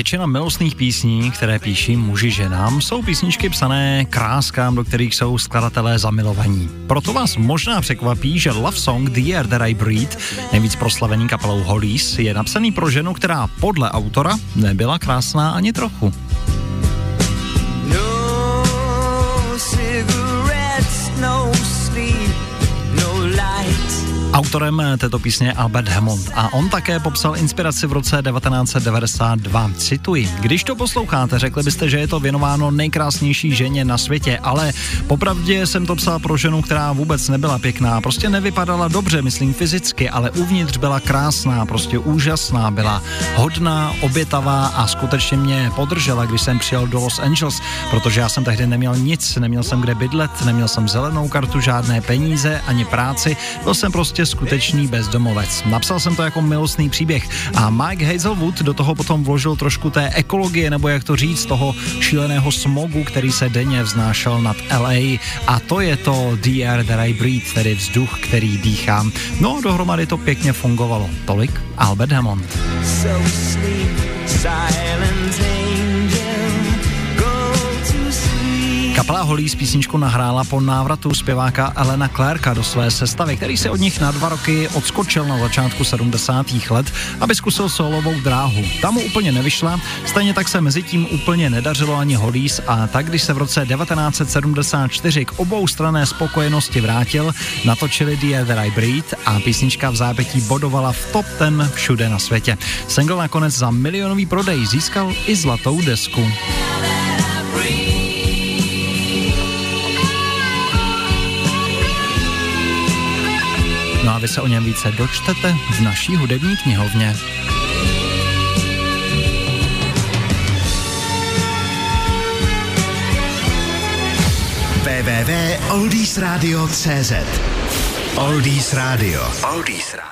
Většina milostných písní, které píší muži ženám, jsou písničky psané kráskám, do kterých jsou skladatelé zamilovaní. Proto vás možná překvapí, že Love Song The Year That I Breathe, nejvíc proslavený kapelou Hollies, je napsaný pro ženu, která podle autora nebyla krásná ani trochu. Autorem této písně je Albert Hammond a on také popsal inspiraci v roce 1992. Cituji, když to posloucháte, řekli byste, že je to věnováno nejkrásnější ženě na světě, ale popravdě jsem to psal pro ženu, která vůbec nebyla pěkná, prostě nevypadala dobře, myslím fyzicky, ale uvnitř byla krásná, prostě úžasná, byla hodná, obětavá a skutečně mě podržela, když jsem přijel do Los Angeles, protože já jsem tehdy neměl nic, neměl jsem kde bydlet, neměl jsem zelenou kartu, žádné peníze ani práci, byl jsem prostě skutečný bezdomovec. Napsal jsem to jako milostný příběh a Mike Hazelwood do toho potom vložil trošku té ekologie, nebo jak to říct, toho šíleného smogu, který se denně vznášel nad LA a to je to The Air That I Breathe, tedy vzduch, který dýchám. No, dohromady to pěkně fungovalo. Tolik Albert Hammond. So sleep, Kapela Holí s písničku nahrála po návratu zpěváka Elena Clarka do své sestavy, který se od nich na dva roky odskočil na začátku 70. let, aby zkusil solovou dráhu. Tam mu úplně nevyšla, stejně tak se mezi tím úplně nedařilo ani Holís a tak, když se v roce 1974 k obou strané spokojenosti vrátil, natočili The Other I Breathe a písnička v zápětí bodovala v top ten všude na světě. Single nakonec za milionový prodej získal i zlatou desku. No a vy se o něm více dočtete v naší hudební knihovně. www.oldiesradio.cz Oldies Radio. Oldies Radio.